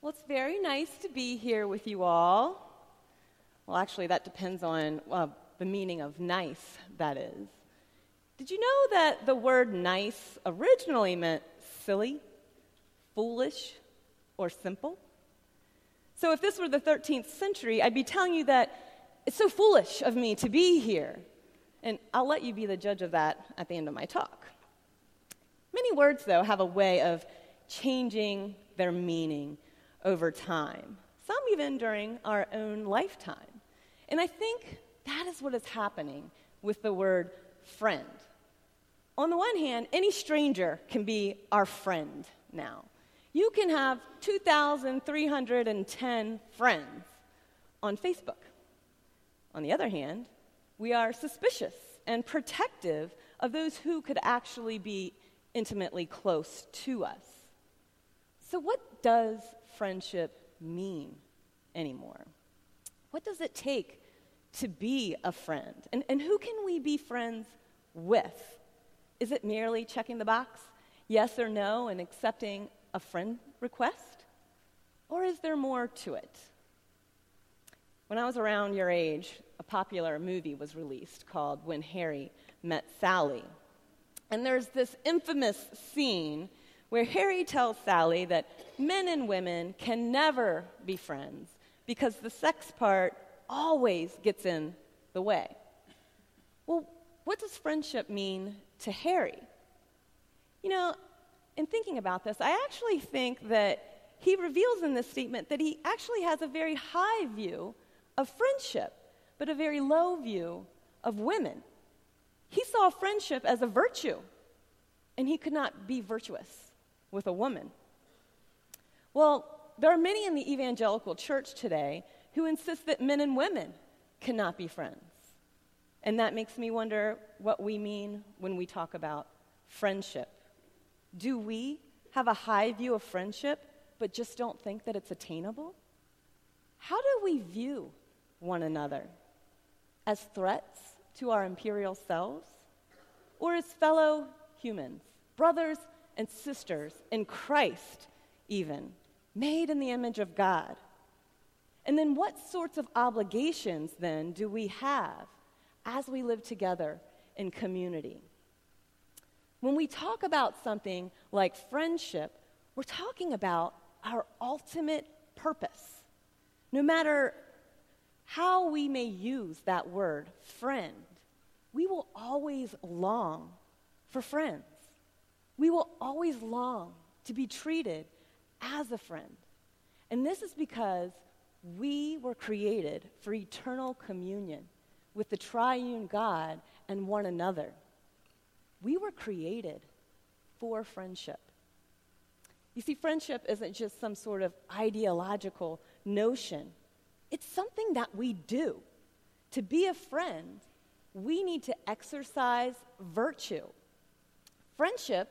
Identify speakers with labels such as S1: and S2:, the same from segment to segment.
S1: Well, it's very nice to be here with you all. Well, actually, that depends on uh, the meaning of nice, that is. Did you know that the word nice originally meant silly, foolish, or simple? So, if this were the 13th century, I'd be telling you that it's so foolish of me to be here. And I'll let you be the judge of that at the end of my talk. Many words, though, have a way of changing their meaning over time, some even during our own lifetime. And I think that is what is happening with the word friend. On the one hand, any stranger can be our friend now. You can have 2,310 friends on Facebook. On the other hand, we are suspicious and protective of those who could actually be intimately close to us. So, what does friendship mean anymore? What does it take to be a friend? And, and who can we be friends with? Is it merely checking the box, yes or no, and accepting a friend request? Or is there more to it? When I was around your age, a popular movie was released called When Harry Met Sally. And there's this infamous scene where Harry tells Sally that men and women can never be friends because the sex part always gets in the way. Well, what does friendship mean to Harry? You know, in thinking about this, I actually think that he reveals in this statement that he actually has a very high view of friendship, but a very low view of women. He saw friendship as a virtue, and he could not be virtuous with a woman. Well, there are many in the evangelical church today who insist that men and women cannot be friends. And that makes me wonder what we mean when we talk about friendship. Do we have a high view of friendship, but just don't think that it's attainable? How do we view one another? As threats to our imperial selves? Or as fellow humans, brothers and sisters in Christ, even, made in the image of God? And then, what sorts of obligations then do we have as we live together in community? When we talk about something like friendship, we're talking about our ultimate purpose. No matter how we may use that word, friend, we will always long for friends. We will always long to be treated as a friend. And this is because we were created for eternal communion with the triune God and one another. We were created for friendship. You see, friendship isn't just some sort of ideological notion, it's something that we do. To be a friend, we need to exercise virtue. Friendship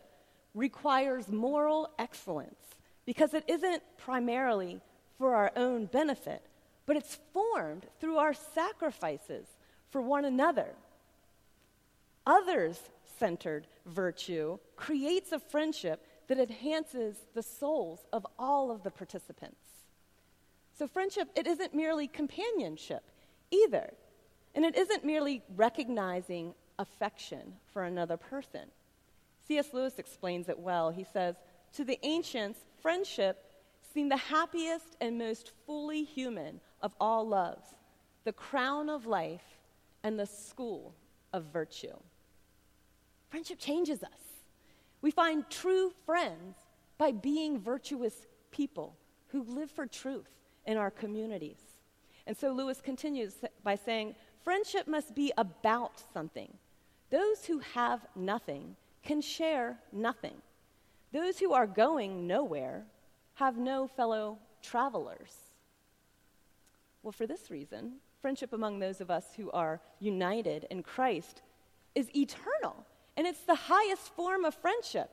S1: requires moral excellence because it isn't primarily for our own benefit, but it's formed through our sacrifices for one another. Others centered virtue creates a friendship that enhances the souls of all of the participants. So, friendship, it isn't merely companionship either. And it isn't merely recognizing affection for another person. C.S. Lewis explains it well. He says, To the ancients, friendship seemed the happiest and most fully human of all loves, the crown of life and the school of virtue. Friendship changes us. We find true friends by being virtuous people who live for truth in our communities. And so Lewis continues by saying, Friendship must be about something. Those who have nothing can share nothing. Those who are going nowhere have no fellow travelers. Well, for this reason, friendship among those of us who are united in Christ is eternal, and it's the highest form of friendship.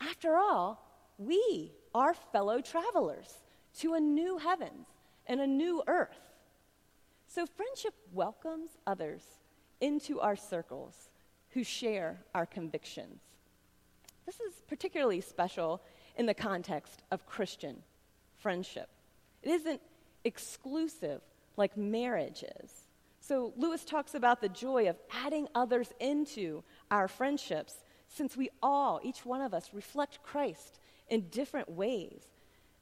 S1: After all, we are fellow travelers to a new heavens and a new earth. So, friendship welcomes others into our circles who share our convictions. This is particularly special in the context of Christian friendship. It isn't exclusive like marriage is. So Lewis talks about the joy of adding others into our friendships since we all, each one of us, reflect Christ in different ways.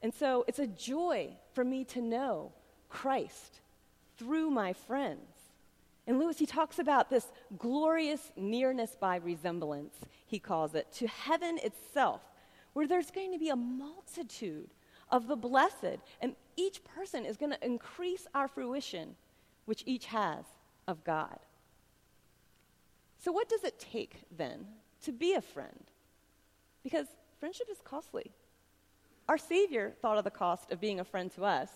S1: And so it's a joy for me to know Christ through my friends. And Lewis, he talks about this glorious nearness by resemblance, he calls it, to heaven itself, where there's going to be a multitude of the blessed, and each person is going to increase our fruition, which each has of God. So, what does it take then to be a friend? Because friendship is costly. Our Savior thought of the cost of being a friend to us,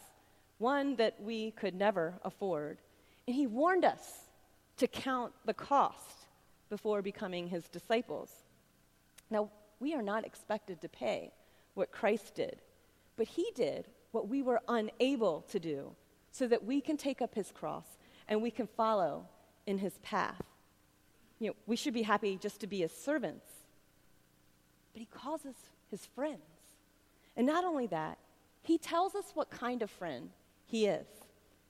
S1: one that we could never afford. And he warned us to count the cost before becoming his disciples. Now, we are not expected to pay what Christ did, but he did what we were unable to do so that we can take up his cross and we can follow in his path. You know, we should be happy just to be his servants, but he calls us his friends. And not only that, he tells us what kind of friend he is.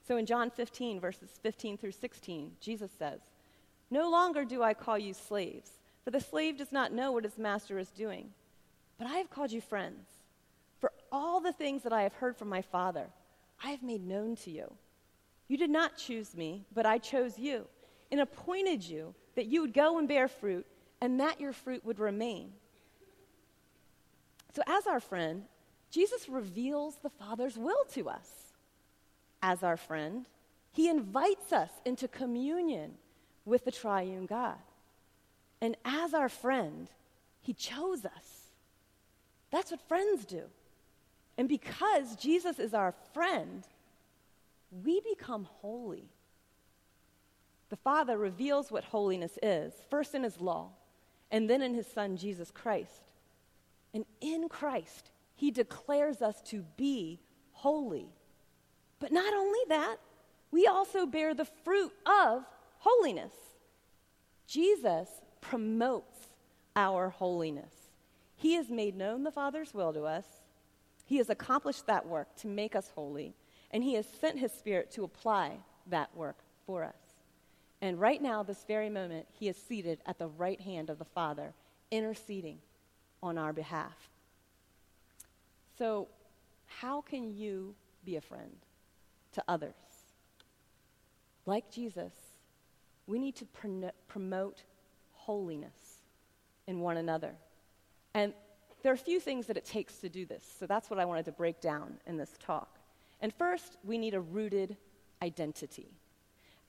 S1: So in John 15, verses 15 through 16, Jesus says, No longer do I call you slaves, for the slave does not know what his master is doing. But I have called you friends. For all the things that I have heard from my Father, I have made known to you. You did not choose me, but I chose you and appointed you that you would go and bear fruit, and that your fruit would remain. So, as our friend, Jesus reveals the Father's will to us. As our friend, he invites us into communion with the triune God. And as our friend, he chose us. That's what friends do. And because Jesus is our friend, we become holy. The Father reveals what holiness is, first in His law, and then in His Son, Jesus Christ. And in Christ, He declares us to be holy. But not only that, we also bear the fruit of holiness. Jesus promotes our holiness. He has made known the Father's will to us. He has accomplished that work to make us holy, and He has sent His Spirit to apply that work for us. And right now, this very moment, he is seated at the right hand of the Father, interceding on our behalf. So, how can you be a friend to others? Like Jesus, we need to pr- promote holiness in one another. And there are a few things that it takes to do this. So that's what I wanted to break down in this talk. And first, we need a rooted identity.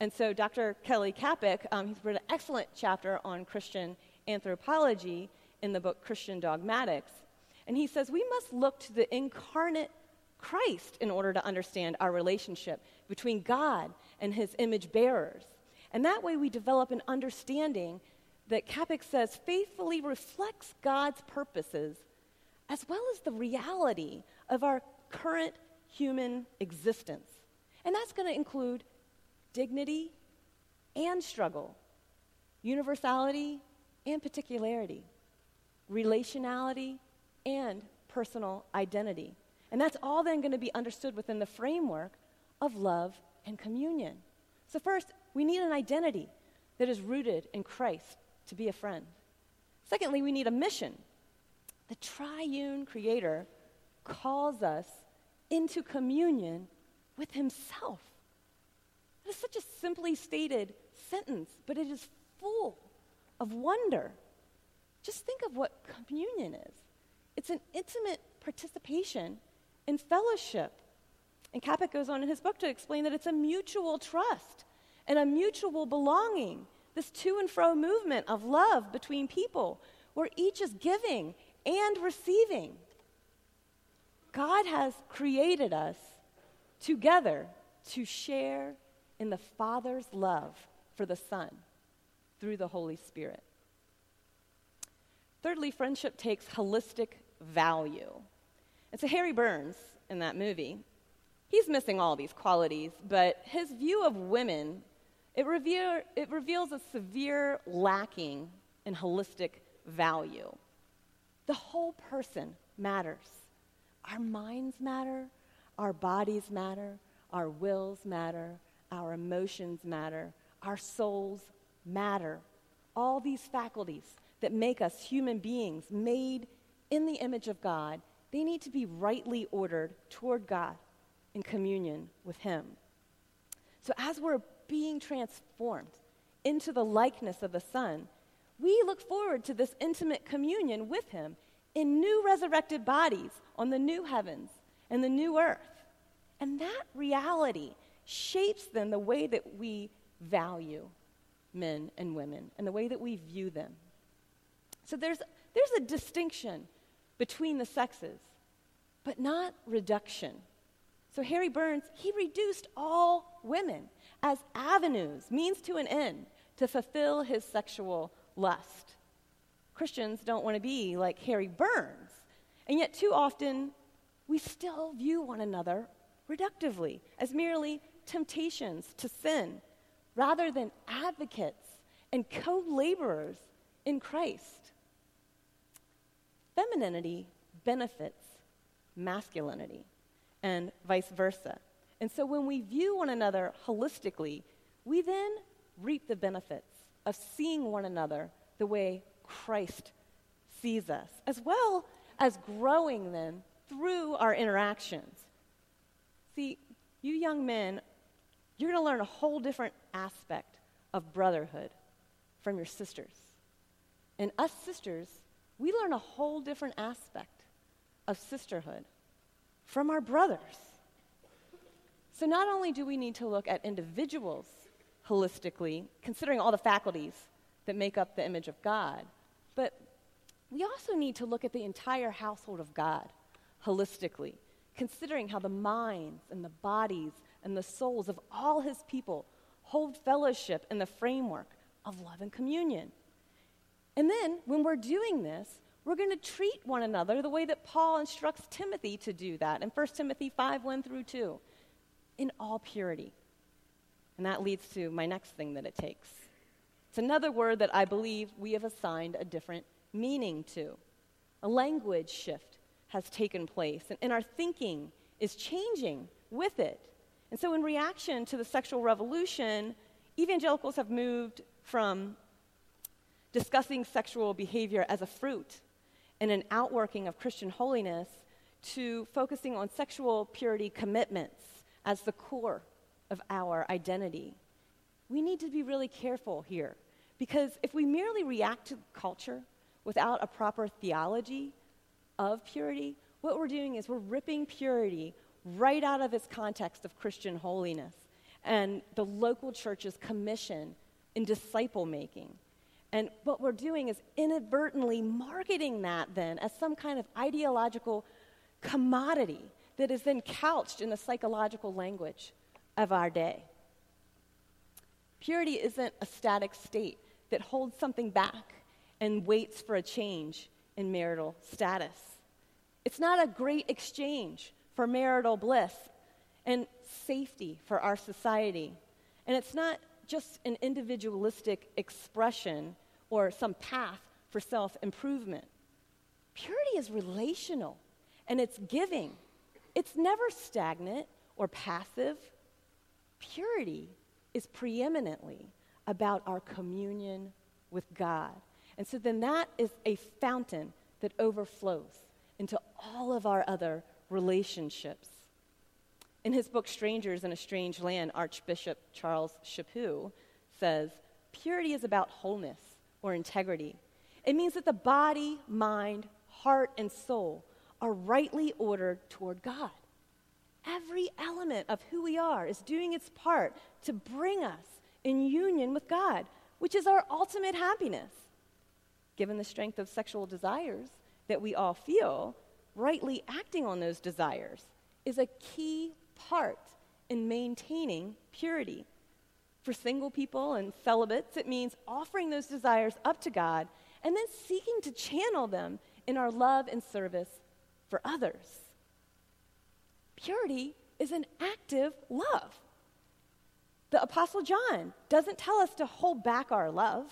S1: And so Dr. Kelly Kapic, um, he's written an excellent chapter on Christian anthropology in the book Christian Dogmatics. And he says we must look to the incarnate Christ in order to understand our relationship between God and his image bearers. And that way we develop an understanding that Kapic says faithfully reflects God's purposes as well as the reality of our current human existence. And that's going to include dignity and struggle, universality and particularity, relationality and personal identity. And that's all then going to be understood within the framework of love and communion. So, first, we need an identity that is rooted in Christ to be a friend. Secondly, we need a mission. The triune creator calls us into communion with himself. That is such a simply stated sentence, but it is full of wonder. Just think of what communion is it's an intimate participation in fellowship. And Kapic goes on in his book to explain that it's a mutual trust and a mutual belonging, this to and fro movement of love between people where each is giving and receiving. God has created us together to share in the Father's love for the Son through the Holy Spirit. Thirdly, friendship takes holistic value. And so Harry Burns in that movie, he's missing all these qualities, but his view of women, it, it reveals a severe lacking in holistic value. The whole person matters. Our minds matter, Our bodies matter, our wills matter, our emotions matter, our souls matter. All these faculties that make us human beings made in the image of God, they need to be rightly ordered toward God in communion with Him. So, as we're being transformed into the likeness of the Son, we look forward to this intimate communion with Him in new resurrected bodies on the new heavens and the new earth. And that reality shapes then the way that we value men and women and the way that we view them. So there's, there's a distinction between the sexes, but not reduction. So Harry Burns, he reduced all women as avenues, means to an end, to fulfill his sexual lust. Christians don't want to be like Harry Burns, and yet too often we still view one another reductively as merely temptations to sin rather than advocates and co laborers in Christ. Femininity benefits masculinity and vice versa. And so when we view one another holistically, we then reap the benefits of seeing one another the way Christ sees us, as well as growing then through our interactions. See, you young men, you're going to learn a whole different aspect of brotherhood from your sisters. And us sisters, we learn a whole different aspect of sisterhood from our brothers. So, not only do we need to look at individuals holistically, considering all the faculties that make up the image of God, but we also need to look at the entire household of God holistically, considering how the minds and the bodies and the souls of all his people hold fellowship in the framework of love and communion. And then, when we're doing this, we're going to treat one another the way that Paul instructs Timothy to do that in 1 Timothy 5 1 through 2, in all purity. And that leads to my next thing that it takes. It's another word that I believe we have assigned a different meaning to. A language shift has taken place, and, and our thinking is changing with it. And so, in reaction to the sexual revolution, evangelicals have moved from discussing sexual behavior as a fruit and an outworking of Christian holiness to focusing on sexual purity commitments as the core of our identity. We need to be really careful here because if we merely react to culture without a proper theology of purity, what we're doing is we're ripping purity right out of its context of Christian holiness and the local church's commission in disciple making. And what we're doing is inadvertently marketing that then as some kind of ideological commodity that is then couched in the psychological language of our day. Purity isn't a static state that holds something back and waits for a change in marital status. It's not a great exchange for marital bliss and safety for our society. And it's not just an individualistic expression or some path for self improvement. Purity is relational and it's giving, it's never stagnant or passive. Purity is preeminently about our communion with God. And so then that is a fountain that overflows into all of our other relationships. In his book, Strangers in a Strange Land, Archbishop Charles Chaput says, Purity is about wholeness or integrity. It means that the body, mind, heart, and soul are rightly ordered toward God. Every element of who we are is doing its part to bring us in union with God, which is our ultimate happiness. Given the strength of sexual desires that we all feel, rightly acting on those desires is a key part in maintaining purity. For single people and celibates, it means offering those desires up to God and then seeking to channel them in our love and service for others. Purity is an active love. The Apostle John doesn't tell us to hold back our love,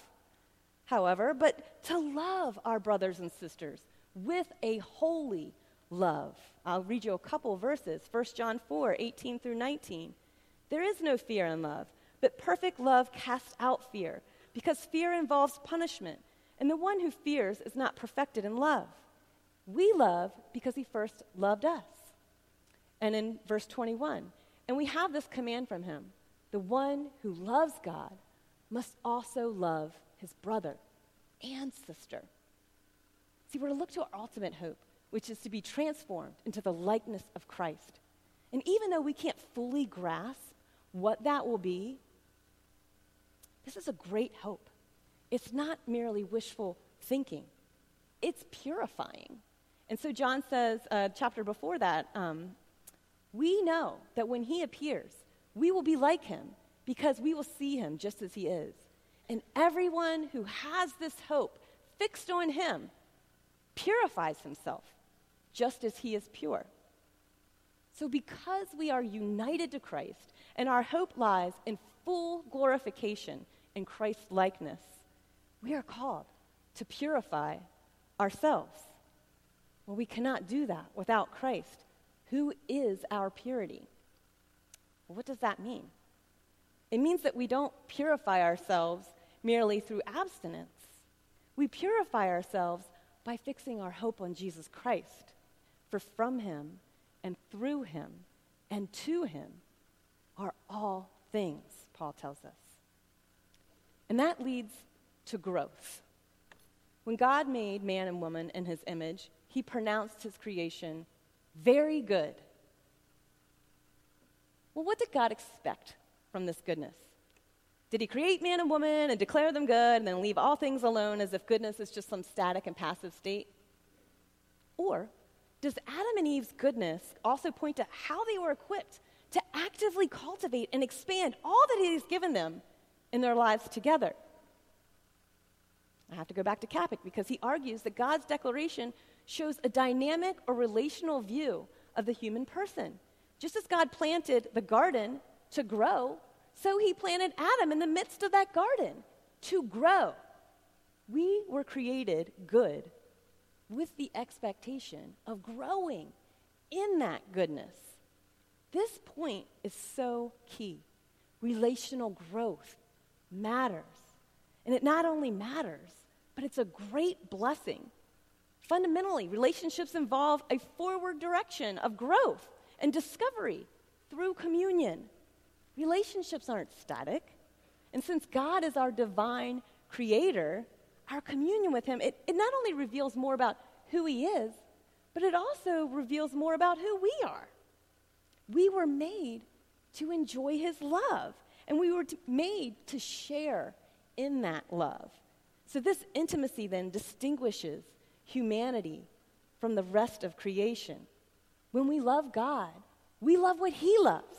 S1: however, but to love our brothers and sisters with a holy, love. I'll read you a couple verses 1 John 4 18 through 19. There is no fear in love, but perfect love casts out fear, because fear involves punishment, and the one who fears is not perfected in love. We love because he first loved us. And in verse 21, and we have this command from him the one who loves God must also love his brother and sister. See, we're to look to our ultimate hope, which is to be transformed into the likeness of Christ. And even though we can't fully grasp what that will be, this is a great hope. It's not merely wishful thinking, it's purifying. And so John says, uh, chapter before that, um, we know that when he appears, we will be like him because we will see him just as he is. And everyone who has this hope fixed on him purifies himself just as he is pure. So, because we are united to Christ and our hope lies in full glorification in Christ's likeness, we are called to purify ourselves. Well, we cannot do that without Christ, who is our purity. Well, what does that mean? It means that we don't purify ourselves merely through abstinence. We purify ourselves by fixing our hope on Jesus Christ. For from him and through him and to him are all things, Paul tells us. And that leads to growth. When God made man and woman in his image, he pronounced his creation very good. Well, what did God expect from this goodness? Did he create man and woman and declare them good and then leave all things alone as if goodness is just some static and passive state? Or does Adam and Eve's goodness also point to how they were equipped to actively cultivate and expand all that he has given them in their lives together? I have to go back to Kapic because he argues that God's declaration shows a dynamic or relational view of the human person. Just as God planted the garden to grow, so he planted Adam in the midst of that garden to grow. We were created good with the expectation of growing in that goodness. This point is so key. Relational growth matters. And it not only matters, but it's a great blessing. Fundamentally, relationships involve a forward direction of growth and discovery through communion. Relationships aren't static. And since God is our divine creator, our communion with Him, it, it not only reveals more about who He is, but it also reveals more about who we are. We were made to enjoy His love, and we were made to share in that love. So, this intimacy then distinguishes humanity from the rest of creation. When we love God, we love what He loves.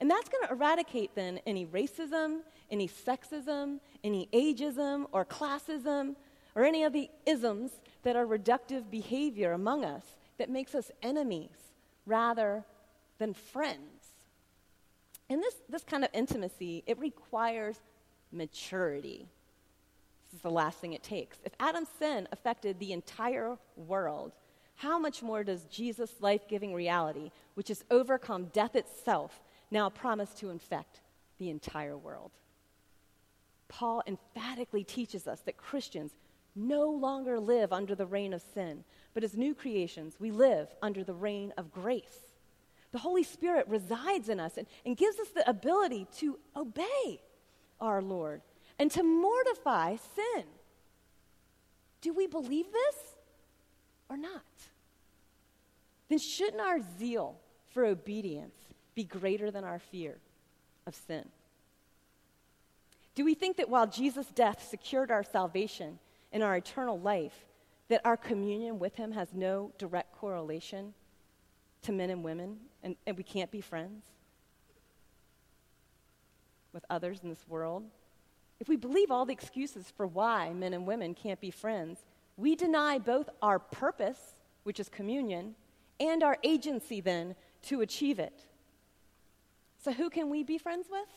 S1: And that's going to eradicate then any racism, any sexism, any ageism or classism, or any of the isms that are reductive behavior among us that makes us enemies rather than friends. And this, this kind of intimacy, it requires maturity. This is the last thing it takes. If Adam's sin affected the entire world, how much more does Jesus' life giving reality, which has overcome death itself, now promise to infect the entire world? Paul emphatically teaches us that Christians no longer live under the reign of sin, but as new creations, we live under the reign of grace. The Holy Spirit resides in us and, and gives us the ability to obey our Lord and to mortify sin. Do we believe this or not? Then shouldn't our zeal for obedience be greater than our fear of sin? Do we think that while Jesus' death secured our salvation and our eternal life, that our communion with him has no direct correlation to men and women, and, and we can't be friends with others in this world? If we believe all the excuses for why men and women can't be friends, we deny both our purpose, which is communion, and our agency then to achieve it. So, who can we be friends with?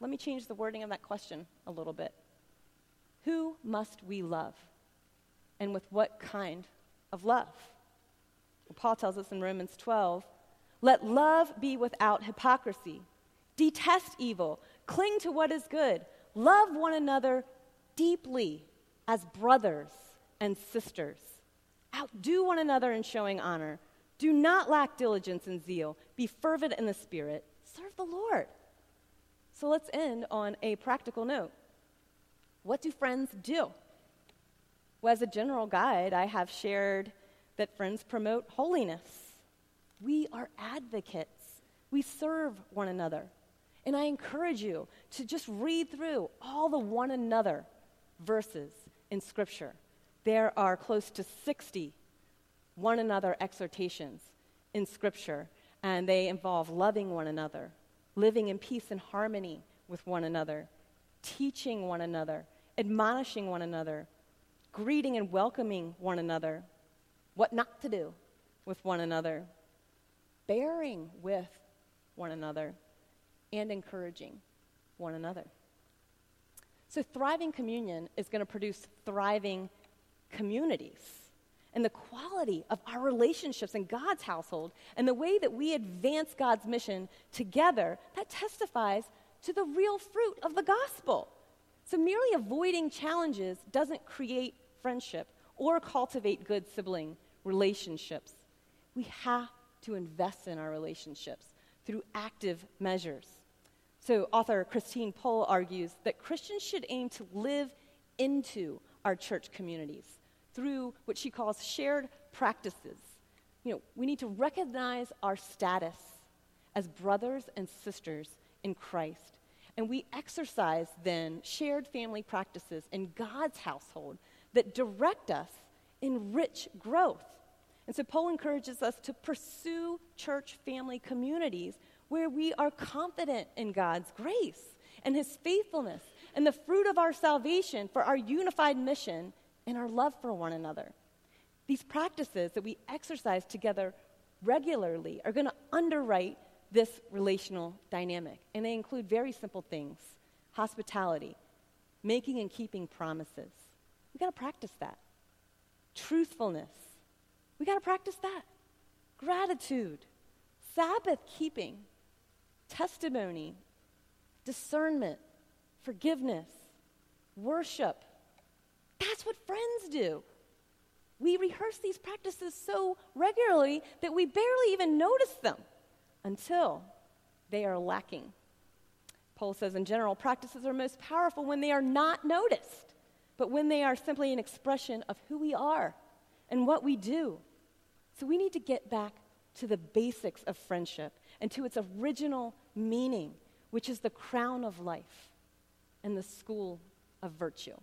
S1: Let me change the wording of that question a little bit. Who must we love? And with what kind of love? Paul tells us in Romans 12 let love be without hypocrisy. Detest evil. Cling to what is good. Love one another deeply as brothers and sisters. Outdo one another in showing honor. Do not lack diligence and zeal. Be fervent in the Spirit. Serve the Lord. So let's end on a practical note. What do friends do? Well, as a general guide, I have shared that friends promote holiness. We are advocates, we serve one another. And I encourage you to just read through all the one another verses in Scripture. There are close to 60 one another exhortations in Scripture, and they involve loving one another, living in peace and harmony with one another, teaching one another, admonishing one another, greeting and welcoming one another, what not to do with one another, bearing with one another, and encouraging one another. So, thriving communion is going to produce thriving communities and the quality of our relationships in God's household and the way that we advance God's mission together, that testifies to the real fruit of the gospel. So, merely avoiding challenges doesn't create friendship or cultivate good sibling relationships. We have to invest in our relationships through active measures. So, author Christine Pohl argues that Christians should aim to live into our church communities through what she calls shared practices. You know, we need to recognize our status as brothers and sisters in Christ. And we exercise then shared family practices in God's household that direct us in rich growth. And so Paul encourages us to pursue church family communities where we are confident in God's grace and his faithfulness and the fruit of our salvation for our unified mission and our love for one another. These practices that we exercise together regularly are going to underwrite this relational dynamic. And they include very simple things hospitality, making and keeping promises. We've got to practice that. Truthfulness. We've got to practice that. Gratitude, Sabbath keeping, testimony, discernment, forgiveness, worship, that's what friends do. We rehearse these practices so regularly that we barely even notice them until they are lacking. Pohl says, in general, practices are most powerful when they are not noticed, but when they are simply an expression of who we are and what we do. So we need to get back to the basics of friendship and to its original meaning, which is the crown of life and the school of virtue.